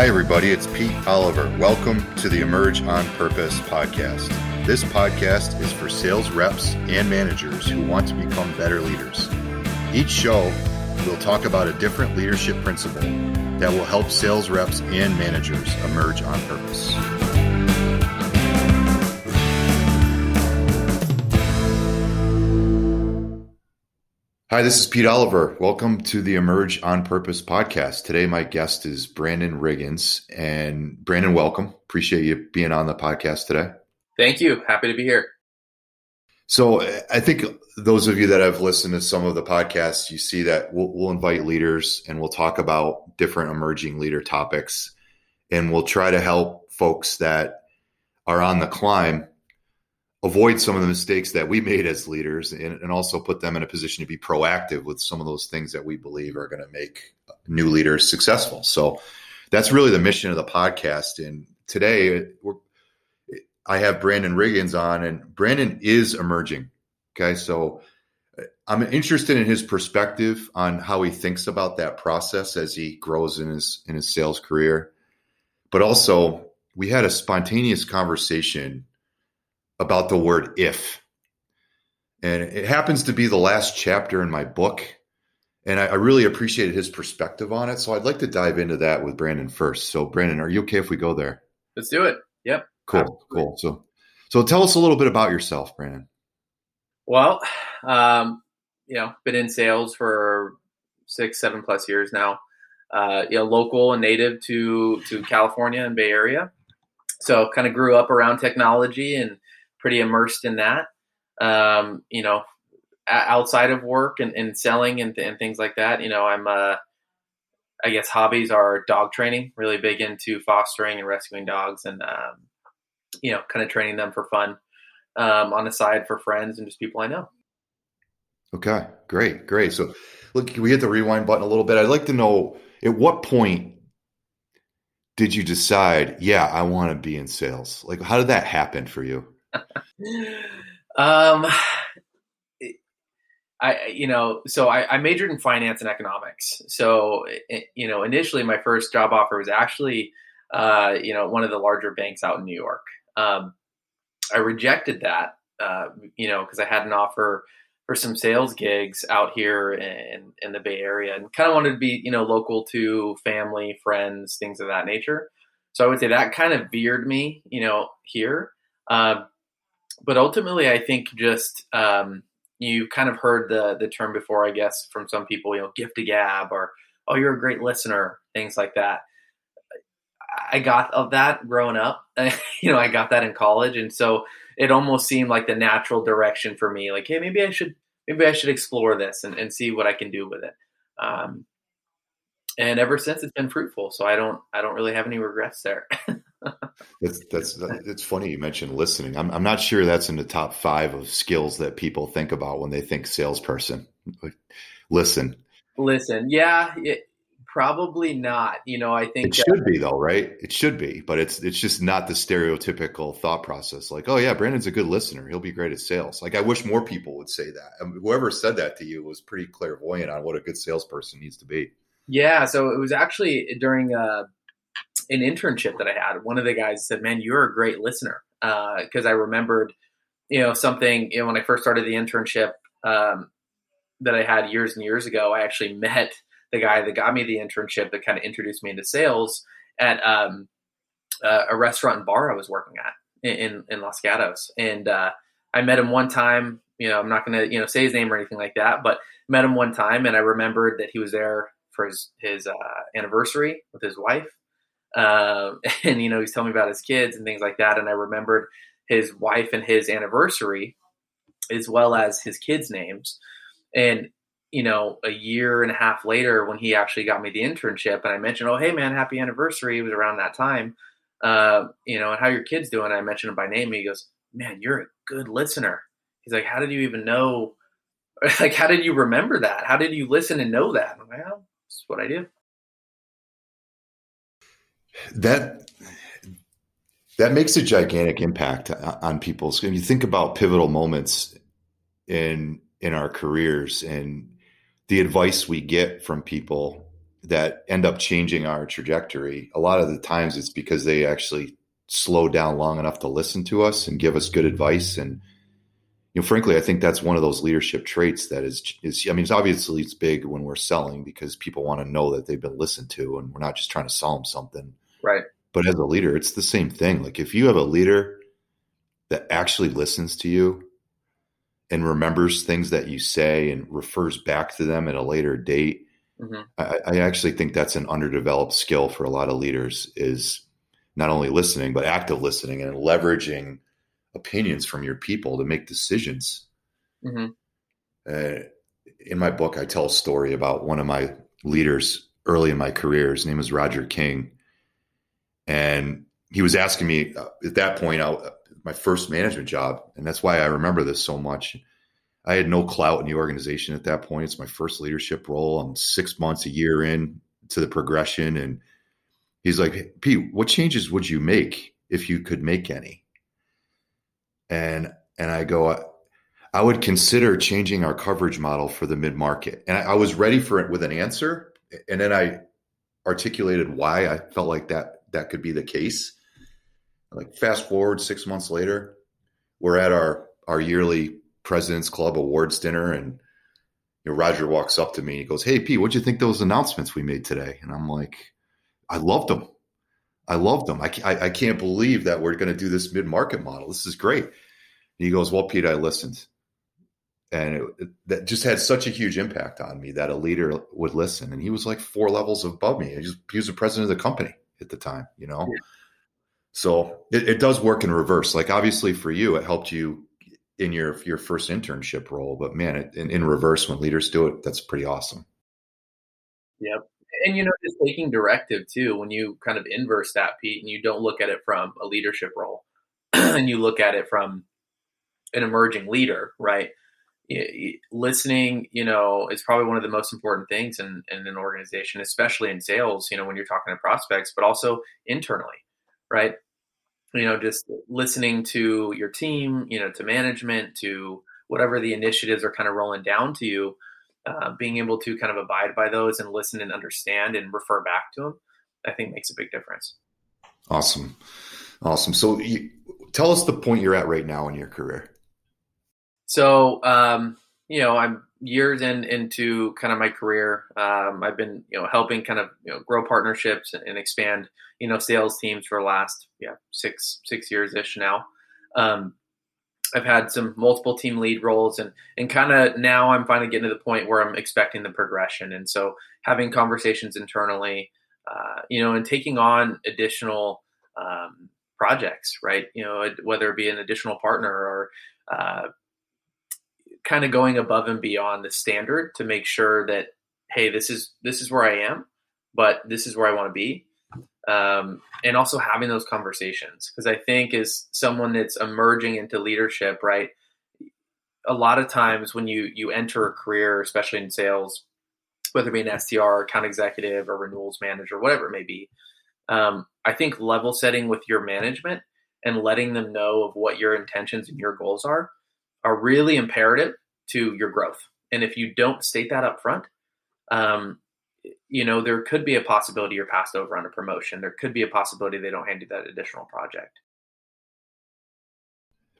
Hi, everybody. It's Pete Oliver. Welcome to the Emerge on Purpose podcast. This podcast is for sales reps and managers who want to become better leaders. Each show, we'll talk about a different leadership principle that will help sales reps and managers emerge on purpose. Hi, this is Pete Oliver. Welcome to the Emerge on Purpose podcast. Today, my guest is Brandon Riggins. And Brandon, welcome. Appreciate you being on the podcast today. Thank you. Happy to be here. So, I think those of you that have listened to some of the podcasts, you see that we'll, we'll invite leaders and we'll talk about different emerging leader topics. And we'll try to help folks that are on the climb avoid some of the mistakes that we made as leaders and, and, also put them in a position to be proactive with some of those things that we believe are going to make new leaders successful. So that's really the mission of the podcast. And today I have Brandon Riggins on, and Brandon is emerging. Okay. So uh, I'm interested in his perspective on how he thinks about that process as he grows in his in his sales career. But also, we had a spontaneous conversation about the word if. And it happens to be the last chapter in my book. And I, I, really appreciated his perspective on it. So I'd like to dive into that with Brandon first. So, Brandon, are you okay if we go there? Let's do it. Yep. Cool. Absolutely. Cool. So, so tell us a little bit about yourself, Brandon. Well, um, you know, been in sales for six, seven plus years now. Uh, you know, local and native to to California and Bay Area. So, kind of grew up around technology and pretty immersed in that. Um, you know, outside of work and, and selling and, and, things like that, you know, I'm, uh, I guess hobbies are dog training, really big into fostering and rescuing dogs and, um, you know, kind of training them for fun um, on the side for friends and just people I know. Okay, great, great. So, look, we hit the rewind button a little bit? I'd like to know at what point did you decide, yeah, I want to be in sales? Like, how did that happen for you? um, I, you know, so I, I, majored in finance and economics. So, you know, initially my first job offer was actually, uh, you know, one of the larger banks out in New York. Um, I rejected that, uh, you know, because I had an offer for some sales gigs out here in, in the Bay Area and kind of wanted to be, you know, local to family, friends, things of that nature. So I would say that kind of veered me, you know, here. Um, but ultimately, I think just um, you kind of heard the the term before, I guess, from some people, you know, gift a gab or oh, you're a great listener, things like that. I got of that growing up. you know, I got that in college, and so it almost seemed like the natural direction for me. Like, hey, maybe I should maybe I should explore this and, and see what I can do with it. Um, and ever since, it's been fruitful. So I don't I don't really have any regrets there. that's that's it's funny you mentioned listening. I'm I'm not sure that's in the top five of skills that people think about when they think salesperson. Listen. Listen, yeah, it, probably not. You know, I think it should be though, right? It should be, but it's it's just not the stereotypical thought process. Like, oh yeah, Brandon's a good listener; he'll be great at sales. Like, I wish more people would say that. I mean, whoever said that to you was pretty clairvoyant on what a good salesperson needs to be. Yeah, so it was actually during. Uh, an internship that I had, one of the guys said, "Man, you're a great listener," because uh, I remembered, you know, something. You know, when I first started the internship um, that I had years and years ago, I actually met the guy that got me the internship that kind of introduced me into sales at um, uh, a restaurant and bar I was working at in in Los Gatos, and uh, I met him one time. You know, I'm not going to you know say his name or anything like that, but met him one time, and I remembered that he was there for his his uh, anniversary with his wife, um, and you know he's telling me about his kids and things like that. And i remembered his wife and his anniversary as well as his kids names. And you know a year and a half later when he actually got me the internship and i mentioned oh hey man happy anniversary it was around that time uh, you know and how your kids doing? And i mentioned him by name he goes man you're a good listener. He's like how did you even know? Like how did you remember that? How did you listen and know that? I'm like, well, that's what i do that that makes a gigantic impact on people's. When you think about pivotal moments in in our careers and the advice we get from people that end up changing our trajectory, a lot of the times it's because they actually slow down long enough to listen to us and give us good advice. And, you know, frankly, I think that's one of those leadership traits that is, is, I mean, it's obviously it's big when we're selling because people want to know that they've been listened to and we're not just trying to sell them something. Right. But as a leader, it's the same thing. Like if you have a leader that actually listens to you and remembers things that you say and refers back to them at a later date, mm-hmm. I, I actually think that's an underdeveloped skill for a lot of leaders is not only listening but active listening and leveraging opinions from your people to make decisions. Mm-hmm. Uh, in my book, I tell a story about one of my leaders early in my career. His name is Roger King, and he was asking me uh, at that point, I, my first management job, and that's why I remember this so much. I had no clout in the organization at that point. It's my first leadership role. I'm six months, a year in to the progression, and he's like, Pete, what changes would you make if you could make any? And and I go, I would consider changing our coverage model for the mid market. And I, I, was ready for it with an answer, and then I articulated why I felt like that that could be the case. Like fast forward six months later, we're at our our yearly President's Club awards dinner, and you know, Roger walks up to me. And he goes, "Hey, Pete, what'd you think those announcements we made today?" And I'm like, I loved them. I loved them. I, I, I can't believe that we're going to do this mid market model. This is great. And he goes, Well, Pete, I listened. And it, it, that just had such a huge impact on me that a leader would listen. And he was like four levels above me. He was, he was the president of the company at the time, you know? Yeah. So it, it does work in reverse. Like obviously for you, it helped you in your your first internship role, but man, it, in, in reverse when leaders do it, that's pretty awesome. Yep and you know, just taking directive too, when you kind of inverse that, Pete, and you don't look at it from a leadership role, and you look at it from an emerging leader, right? Listening, you know, is probably one of the most important things in, in an organization, especially in sales. You know, when you're talking to prospects, but also internally, right? You know, just listening to your team, you know, to management, to whatever the initiatives are kind of rolling down to you uh, being able to kind of abide by those and listen and understand and refer back to them, I think makes a big difference. Awesome. Awesome. So you, tell us the point you're at right now in your career. So, um, you know, I'm years in into kind of my career. Um, I've been, you know, helping kind of, you know, grow partnerships and, and expand, you know, sales teams for the last, yeah, six, six years ish now. Um, I've had some multiple team lead roles and and kind of now I'm finally getting to the point where I'm expecting the progression and so having conversations internally uh, you know and taking on additional um, projects right you know whether it be an additional partner or uh, kind of going above and beyond the standard to make sure that hey this is this is where I am but this is where I want to be um, and also having those conversations because I think as someone that's emerging into leadership, right? A lot of times when you you enter a career, especially in sales, whether it be an SDR, account executive, or renewals manager, whatever it may be, um, I think level setting with your management and letting them know of what your intentions and your goals are are really imperative to your growth. And if you don't state that up front, um, you know, there could be a possibility you're passed over on a promotion. There could be a possibility they don't hand you that additional project.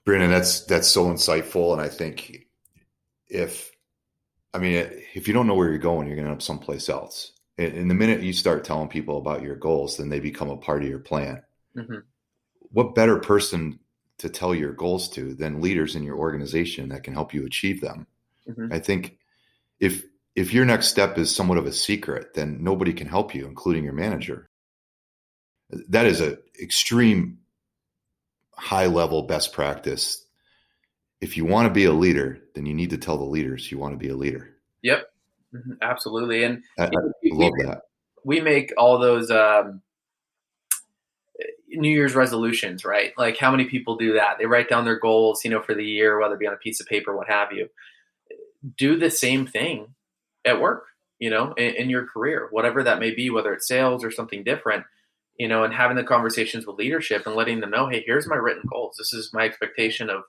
Brandon, that's that's so insightful, and I think if, I mean, if you don't know where you're going, you're going to end up someplace else. And, the minute you start telling people about your goals, then they become a part of your plan. Mm-hmm. What better person to tell your goals to than leaders in your organization that can help you achieve them? Mm-hmm. I think if if your next step is somewhat of a secret, then nobody can help you, including your manager. That is an extreme high level best practice. If you want to be a leader, then you need to tell the leaders you want to be a leader. Yep, mm-hmm. absolutely. And I, I love we, that. We make all those um, New Year's resolutions, right? Like how many people do that? They write down their goals, you know, for the year, whether it be on a piece of paper, what have you. Do the same thing at work, you know, in, in your career, whatever that may be, whether it's sales or something different, you know, and having the conversations with leadership and letting them know, hey, here's my written goals. This is my expectation of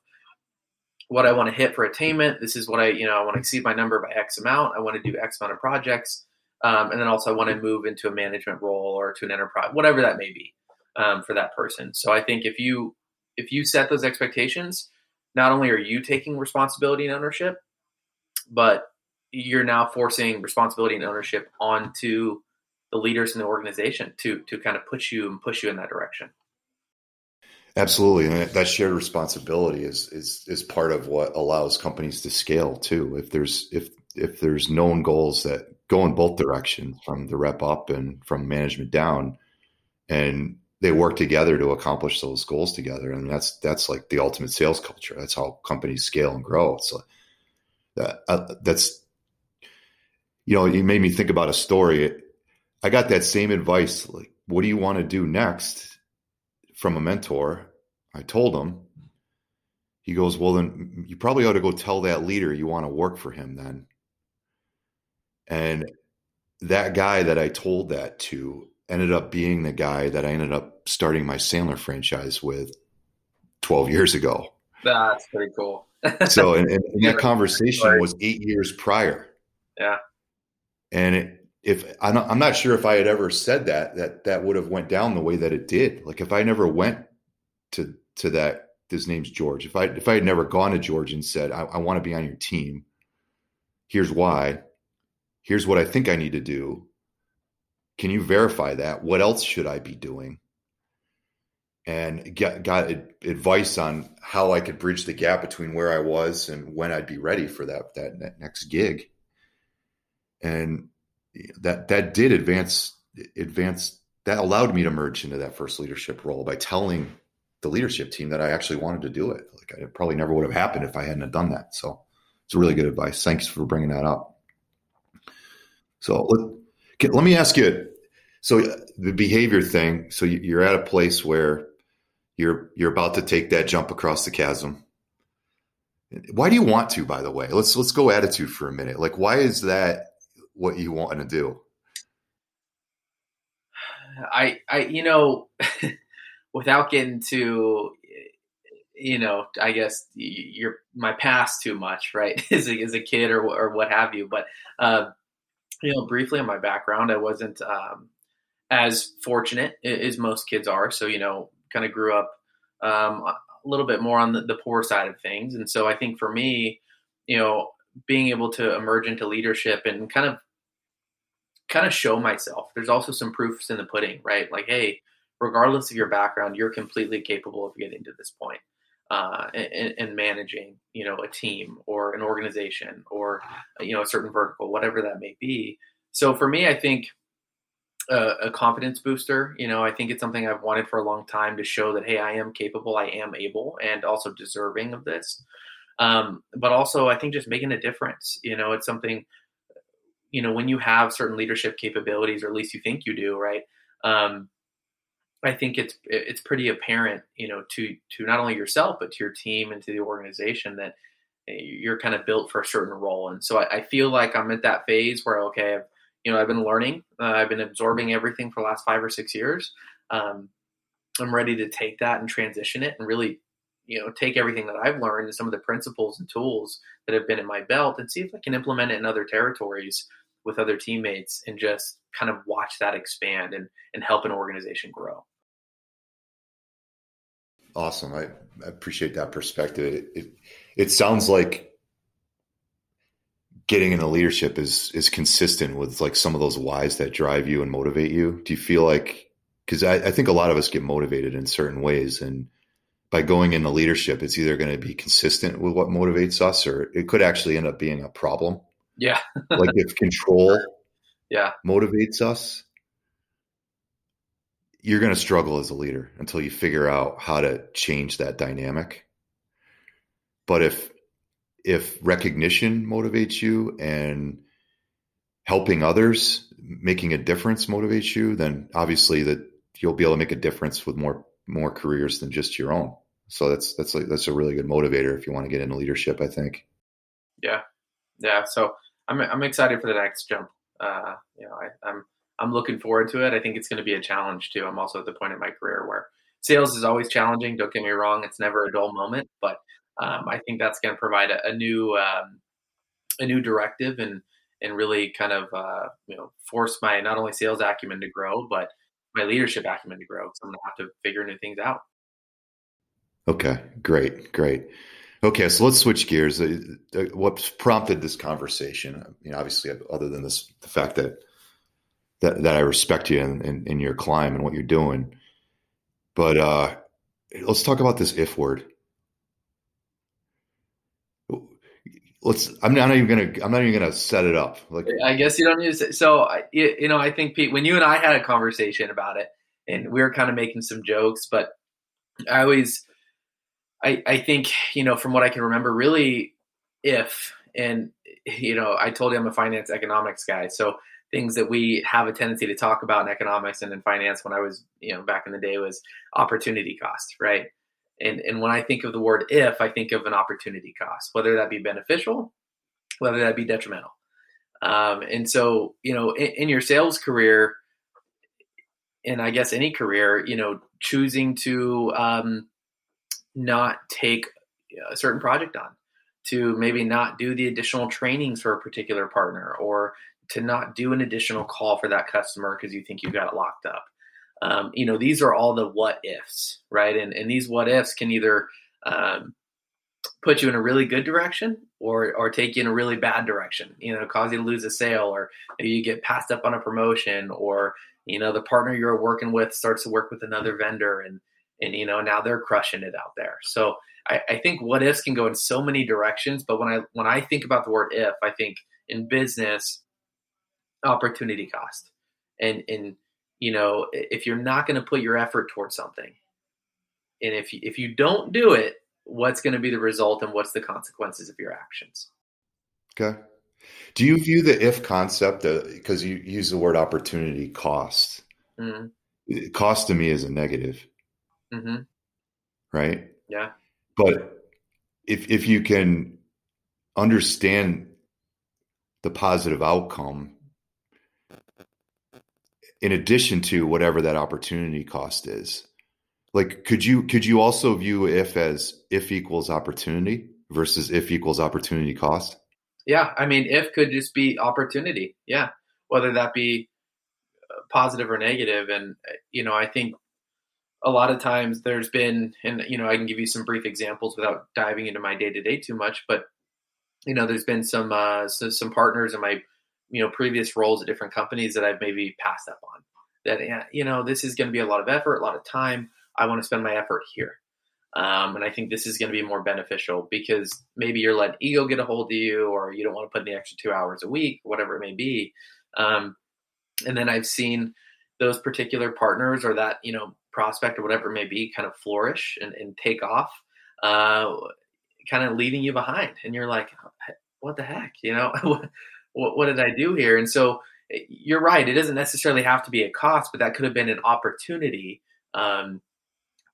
what I want to hit for attainment. This is what I, you know, I want to exceed my number by X amount. I want to do X amount of projects. um, and then also I want to move into a management role or to an enterprise, whatever that may be um, for that person. So I think if you if you set those expectations, not only are you taking responsibility and ownership, but you're now forcing responsibility and ownership onto the leaders in the organization to to kind of push you and push you in that direction. Absolutely, and that shared responsibility is is is part of what allows companies to scale too. If there's if if there's known goals that go in both directions, from the rep up and from management down, and they work together to accomplish those goals together, and that's that's like the ultimate sales culture. That's how companies scale and grow. So that uh, that's you know, you made me think about a story. I got that same advice. Like, what do you want to do next? from a mentor. I told him. He goes, Well, then you probably ought to go tell that leader you want to work for him then. And that guy that I told that to ended up being the guy that I ended up starting my Sandler franchise with 12 years ago. That's pretty cool. so, and, and, and that conversation was eight years prior. Yeah. And it, if I'm not sure if I had ever said that, that that would have went down the way that it did. Like if I never went to to that, his name's George. If I if I had never gone to George and said, I, I want to be on your team, here's why, here's what I think I need to do. Can you verify that? What else should I be doing? And get, got advice on how I could bridge the gap between where I was and when I'd be ready for that that next gig. And that that did advance advance that allowed me to merge into that first leadership role by telling the leadership team that I actually wanted to do it. Like it probably never would have happened if I hadn't have done that. So it's really good advice. Thanks for bringing that up. So let, me ask you. So the behavior thing. So you're at a place where you're you're about to take that jump across the chasm. Why do you want to? By the way, let's let's go attitude for a minute. Like, why is that what you want to do? I, I, you know, without getting to, you know, I guess you're my past too much, right? as, a, as a kid or or what have you. But, uh, you know, briefly on my background, I wasn't um, as fortunate as most kids are. So, you know, kind of grew up um, a little bit more on the, the poor side of things. And so I think for me, you know, being able to emerge into leadership and kind of kind of show myself. There's also some proofs in the pudding, right? Like, hey, regardless of your background, you're completely capable of getting to this point uh, and, and, managing, you know, a team or an organization or you know a certain vertical, whatever that may be. So for me, I think a, a confidence booster. You know, I think it's something I've wanted for a long time to show that hey, I am capable, I am able, and also deserving of this. Um, but also, I think just making a difference. You know, it's something you know when you have certain leadership capabilities or at least you think you do right um, i think it's it's pretty apparent you know to to not only yourself but to your team and to the organization that eh, you're kind of built for a certain role and so i, I feel like i'm at that phase where okay I've, you know i've been learning uh, i've been absorbing everything for the last five or six years um, i'm ready to take that and transition it and really you know take everything that i've learned and some of the principles and tools that have been in my belt and see if i can implement it in other territories with other teammates and just kind of watch that expand and, and help an organization grow. Awesome. I, I appreciate that perspective. It, it, it sounds like getting into leadership is is consistent with like some of those whys that drive you and motivate you. Do you feel like because I, I think a lot of us get motivated in certain ways and by going into leadership, it's either going to be consistent with what motivates us or it could actually end up being a problem yeah. like if control yeah motivates us, you're going to struggle as a leader until you figure out how to change that dynamic. But if if recognition motivates you and helping others, making a difference motivates you, then obviously that you'll be able to make a difference with more more careers than just your own. So that's that's a, that's a really good motivator if you want to get into leadership. I think. Yeah, yeah. So I'm I'm excited for the next jump. Uh, you know, I, I'm I'm looking forward to it. I think it's going to be a challenge too. I'm also at the point in my career where sales is always challenging. Don't get me wrong; it's never a dull moment, but um, I think that's going to provide a, a new um, a new directive and and really kind of uh, you know force my not only sales acumen to grow, but my leadership acumen to grow. So I'm gonna have to figure new things out. Okay, great, great. Okay, so let's switch gears. Uh, uh, what prompted this conversation? I mean, obviously, other than this, the fact that that, that I respect you in, in, in your climb and what you're doing, but uh, let's talk about this if word. Let's. I'm not even gonna. I'm not even gonna set it up. Like, I guess you don't need to. Say, so, you know, I think Pete, when you and I had a conversation about it, and we were kind of making some jokes, but I always I, I think, you know, from what I can remember, really, if, and, you know, I told you I'm a finance economics guy. So things that we have a tendency to talk about in economics and in finance when I was, you know, back in the day was opportunity cost, right? And, and when I think of the word if, I think of an opportunity cost, whether that be beneficial, whether that be detrimental. Um, and so, you know, in, in your sales career, and I guess any career, you know, choosing to, um, not take a certain project on, to maybe not do the additional trainings for a particular partner, or to not do an additional call for that customer because you think you've got it locked up. Um, you know, these are all the what ifs, right? And, and these what ifs can either um, put you in a really good direction or or take you in a really bad direction. You know, cause you to lose a sale, or you get passed up on a promotion, or you know the partner you're working with starts to work with another vendor, and and you know now they're crushing it out there. So I, I think what ifs can go in so many directions. But when I when I think about the word if, I think in business opportunity cost, and and you know if you're not going to put your effort towards something, and if you, if you don't do it, what's going to be the result and what's the consequences of your actions? Okay. Do you view the if concept because uh, you use the word opportunity cost? Mm-hmm. Cost to me is a negative. Mm-hmm. Right. Yeah. But if if you can understand the positive outcome in addition to whatever that opportunity cost is. Like could you could you also view if as if equals opportunity versus if equals opportunity cost? Yeah i mean if could just be opportunity yeah. Whether that be uh, positive or negative and uh, you know i think a lot of times there's been, and you know, I can give you some brief examples without diving into my day to day too much, but you know, there's been some uh, so, some partners in my you know previous roles at different companies that I've maybe passed up on. That you know, this is going to be a lot of effort, a lot of time. I want to spend my effort here. Um, and I think this is going to be more beneficial because maybe you're letting ego get a hold of you, or you don't want to put in the extra two hours a week, whatever it may be. Um, and then I've seen those particular partners or that you know prospect or whatever it may be kind of flourish and, and take off, uh, kind of leaving you behind. And you're like, what the heck? You know, what, what did I do here? And so eh, you're right. It doesn't necessarily have to be a cost, but that could have been an opportunity um,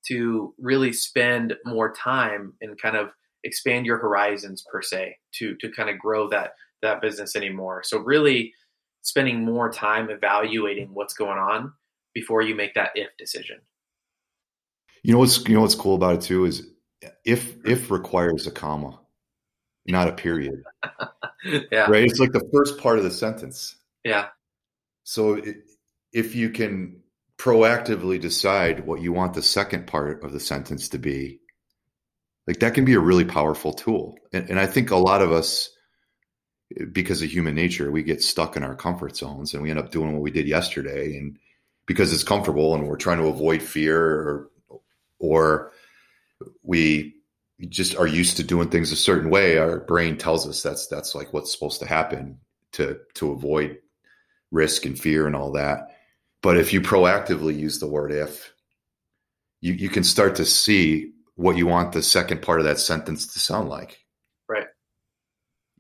to really spend more time and kind of expand your horizons per se to to kind of grow that that business anymore. So really spending more time evaluating what's going on before you make that if decision. You know what's you know what's cool about it too is if if requires a comma, not a period. yeah. Right. It's like the first part of the sentence. Yeah. So it, if you can proactively decide what you want the second part of the sentence to be, like that can be a really powerful tool. And, and I think a lot of us, because of human nature, we get stuck in our comfort zones and we end up doing what we did yesterday. And because it's comfortable and we're trying to avoid fear or or we just are used to doing things a certain way our brain tells us that's that's like what's supposed to happen to to avoid risk and fear and all that. But if you proactively use the word if you you can start to see what you want the second part of that sentence to sound like. Right.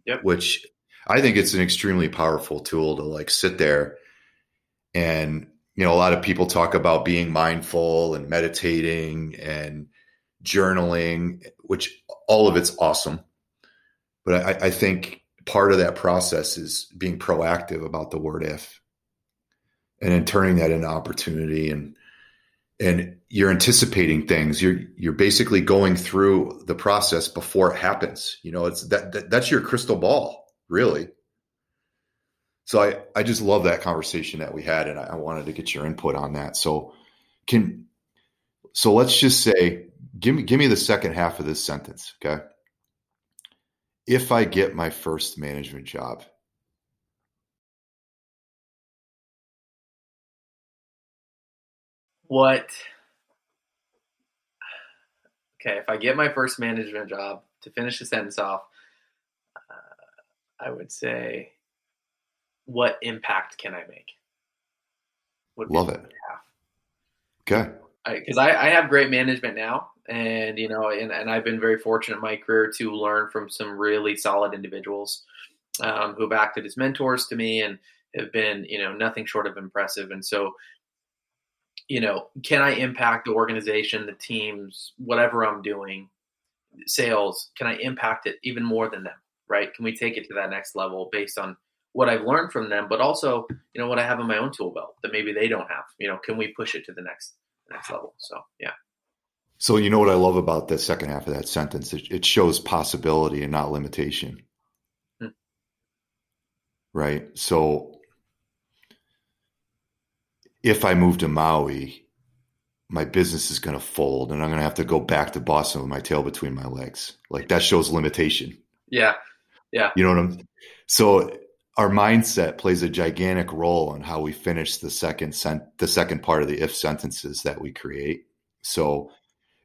Yep. Which i think it's an extremely powerful tool to like sit there and you know, a lot of people talk about being mindful and meditating and journaling, which all of it's awesome. But I, I think part of that process is being proactive about the word if and then turning that into opportunity and and you're anticipating things you're you're basically going through the process before it happens you know it's that, that that's your crystal ball really So I, I just love that conversation that we had, and I, I wanted to get your input on that. So can so let's just say, give me give me the second half of this sentence, okay? If I get my first management job, what okay if i get my first management job to finish the sentence off uh, i would say what impact can i make? Would love it. okay. Because I, I, have great management now and you know and, and i've been very fortunate in my career to learn from some really solid individuals um, who've acted as mentors to me and have been you know nothing short of impressive and so you know, can I impact the organization, the teams, whatever I'm doing, sales? Can I impact it even more than them? Right? Can we take it to that next level based on what I've learned from them, but also, you know, what I have in my own tool belt that maybe they don't have? You know, can we push it to the next next level? So, yeah. So, you know what I love about the second half of that sentence? It, it shows possibility and not limitation. Hmm. Right. So, if I move to Maui, my business is going to fold and I'm going to have to go back to Boston with my tail between my legs. Like that shows limitation. Yeah. Yeah. You know what I'm so our mindset plays a gigantic role in how we finish the second sent the second part of the if sentences that we create. So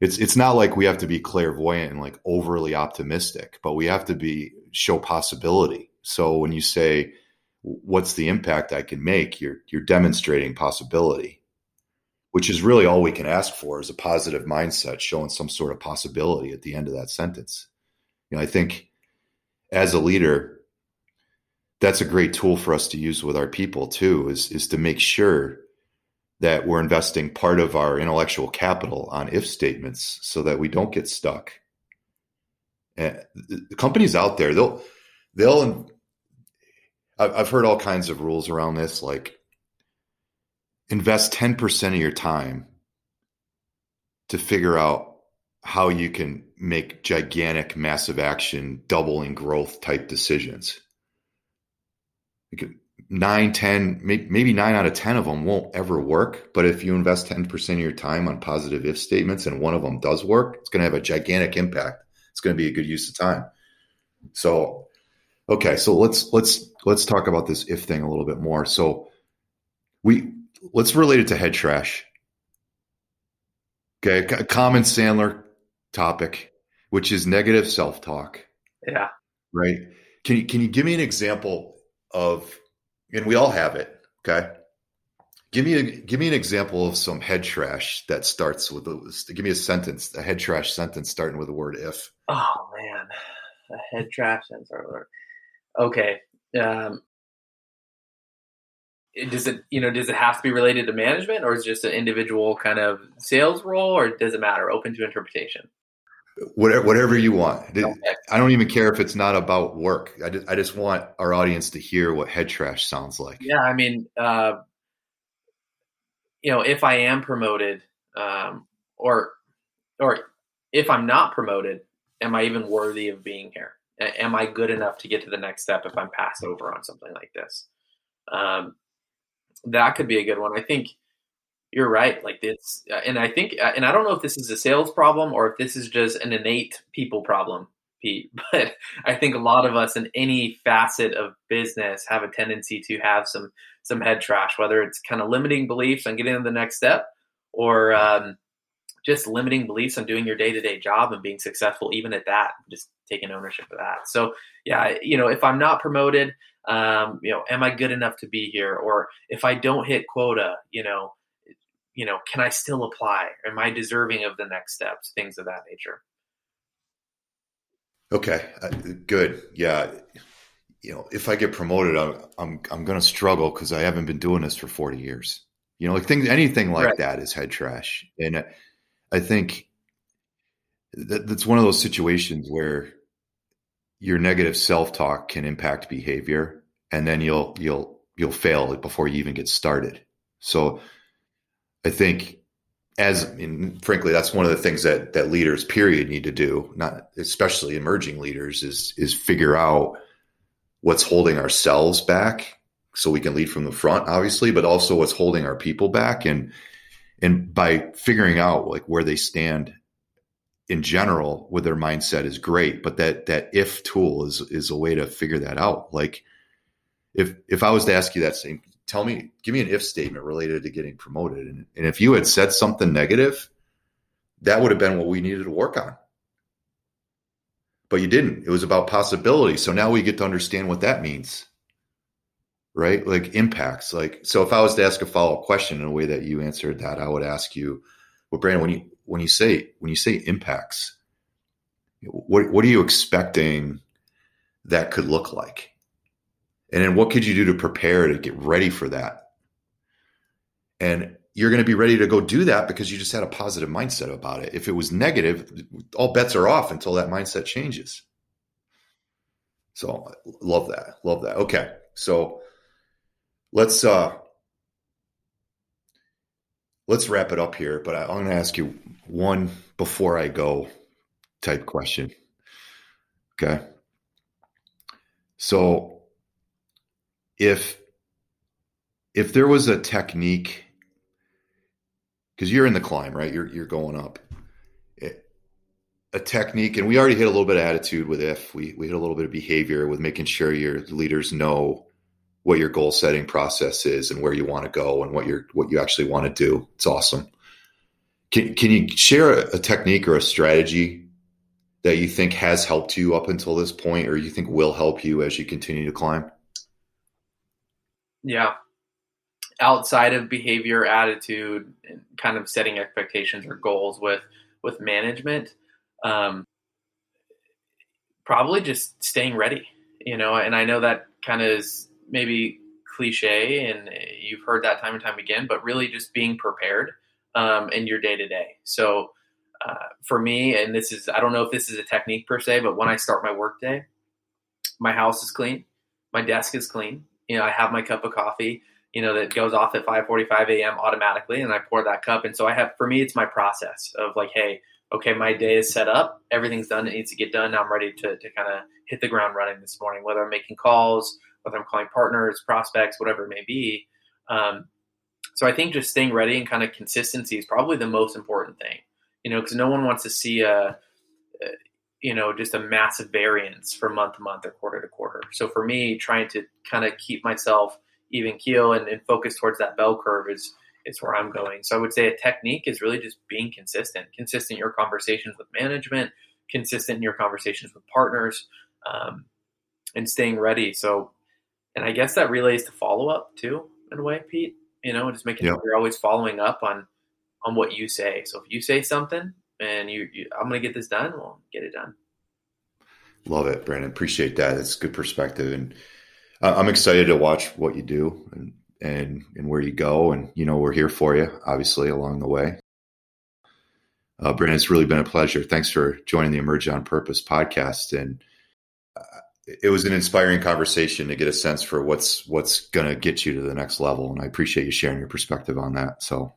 it's it's not like we have to be clairvoyant and like overly optimistic, but we have to be show possibility. So when you say what's the impact I can make? You're you're demonstrating possibility, which is really all we can ask for is a positive mindset, showing some sort of possibility at the end of that sentence. You know, I think as a leader, that's a great tool for us to use with our people too, is is to make sure that we're investing part of our intellectual capital on if statements so that we don't get stuck. Eh, and the companies out there, they'll they'll I've heard all kinds of rules around this, like invest 10% of your time to figure out how you can make gigantic, massive action, doubling growth type decisions. Nine, 10, maybe nine out of 10 of them won't ever work. But if you invest 10% of your time on positive if statements and one of them does work, it's going to have a gigantic impact. It's going to be a good use of time. So Okay, so let's let's let's talk about this if thing a little bit more. So we let's relate it to head trash. Okay, a common Sandler topic, which is negative self talk. Yeah. Right. Can you can you give me an example of, and we all have it. Okay. Give me a give me an example of some head trash that starts with a give me a sentence, a head trash sentence starting with the word if. Oh man, a head trash sentence okay, um, does it you know does it have to be related to management or is it just an individual kind of sales role or does it matter open to interpretation whatever, whatever you want. I don't even care if it's not about work. I just, I just want our audience to hear what head trash sounds like. Yeah i mean uh, you know if i am promoted um, or or if i'm not promoted am i even worthy of being here? Am I good enough to get to the next step if I'm passed over on something like this? Um, that could be a good one. I think you're right. Like this, uh, and I think, uh, and I don't know if this is a sales problem or if this is just an innate people problem, Pete. But I think a lot of us in any facet of business have a tendency to have some some head trash, whether it's kind of limiting beliefs on getting to the next step, or um, just limiting beliefs on doing your day to day job and being successful, even at that, just taking ownership of that. So, yeah, you know, if I'm not promoted, um, you know, am I good enough to be here? Or if I don't hit quota, you know, you know, can I still apply? Am I deserving of the next steps? Things of that nature. Okay, uh, good. Yeah, you know, if I get promoted, I'm I'm, I'm going to struggle because I haven't been doing this for 40 years. You know, like things, anything like right. that is head trash, and uh, I think that that's one of those situations where your negative self-talk can impact behavior and then you'll you'll you'll fail before you even get started. So I think as mean, frankly, that's one of the things that that leaders period need to do, not especially emerging leaders, is is figure out what's holding ourselves back so we can lead from the front, obviously, but also what's holding our people back. And and by figuring out like where they stand in general with their mindset is great but that that if tool is is a way to figure that out. Like if if i was to ask you that same tell me give me an if statement related to getting promoted. And, and if you had said something negative that would have been what we needed to work on. But you didn't. It was about possibility. So now we get to understand what that means. Right? Like impacts. Like so if i was to ask a follow-up question in a way that you answered that i would ask you well brandon when you when you say when you say impacts, what what are you expecting that could look like? And then what could you do to prepare to get ready for that? And you're going to be ready to go do that because you just had a positive mindset about it. If it was negative, all bets are off until that mindset changes. So love that. Love that. Okay. So let's uh let's wrap it up here, but I, am going to ask you one before I go type question. Okay. So if if there was a technique because you're in the climb, right? You're you're going up. It, a technique, and we already hit a little bit of attitude with if we we hit a little bit of behavior with making sure your leaders know what your goal setting process is and where you want to go and what you're what you actually want to do. It's awesome. Can can you share a, a technique or a strategy that you think has helped you up until this point or you think will help you as you continue to climb? Yeah. Outside of behavior, attitude, and kind of setting expectations or goals with with management, um, probably just staying ready. You know, and I know that kind of is maybe cliche and you've heard that time and time again, but really just being prepared um, in your day to day. So uh, for me, and this is, I don't know if this is a technique per se, but when I start my work day, my house is clean, my desk is clean. You know, I have my cup of coffee, you know, that goes off at 5:45 a.m. automatically, and I pour that cup. And so I have, for me, it's my process of like, hey, okay, my day is set up, everything's done, it needs to get done. Now I'm ready to to kind of hit the ground running this morning, whether I'm making calls, whether I'm calling partners, prospects, whatever it may be. Um, so I think just staying ready and kind of consistency is probably the most important thing, you know, because no one wants to see a, a, you know, just a massive variance from month to month or quarter to quarter. So for me, trying to kind of keep myself even keel and, and focus towards that bell curve is is where I'm going. So I would say a technique is really just being consistent, consistent in your conversations with management, consistent in your conversations with partners, um, and staying ready. So and I guess that relates to follow up too, in a way, Pete. You know, just making yep. sure you're always following up on on what you say. So if you say something and you, you I'm going to get this done, We'll get it done. Love it, Brandon. Appreciate that. It's good perspective, and I'm excited to watch what you do and and and where you go. And you know, we're here for you, obviously, along the way. Uh, Brandon, it's really been a pleasure. Thanks for joining the Emerge on Purpose podcast, and it was an inspiring conversation to get a sense for what's what's going to get you to the next level and i appreciate you sharing your perspective on that so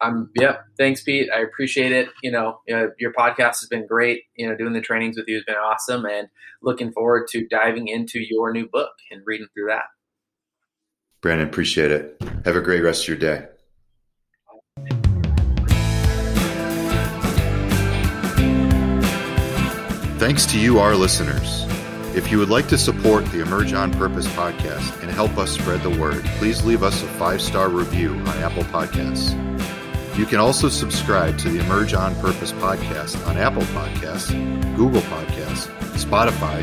um yeah thanks pete. I appreciate it. You know, you know your podcast has been great. You know doing the trainings with you has been awesome and looking forward to diving into your new book and reading through that. Brandon appreciate it. Have a great rest of your day. Thanks to you our listeners. If you would like to support the Emerge on Purpose podcast and help us spread the word, please leave us a five star review on Apple Podcasts. You can also subscribe to the Emerge on Purpose podcast on Apple Podcasts, Google Podcasts, Spotify,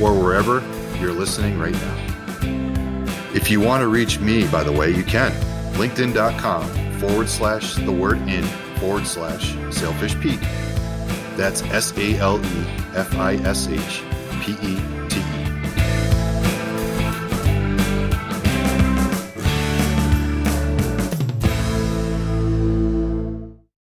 or wherever you're listening right now. If you want to reach me, by the way, you can. LinkedIn.com forward slash the word in forward slash salefish Pete. That's S A L E F I S H P E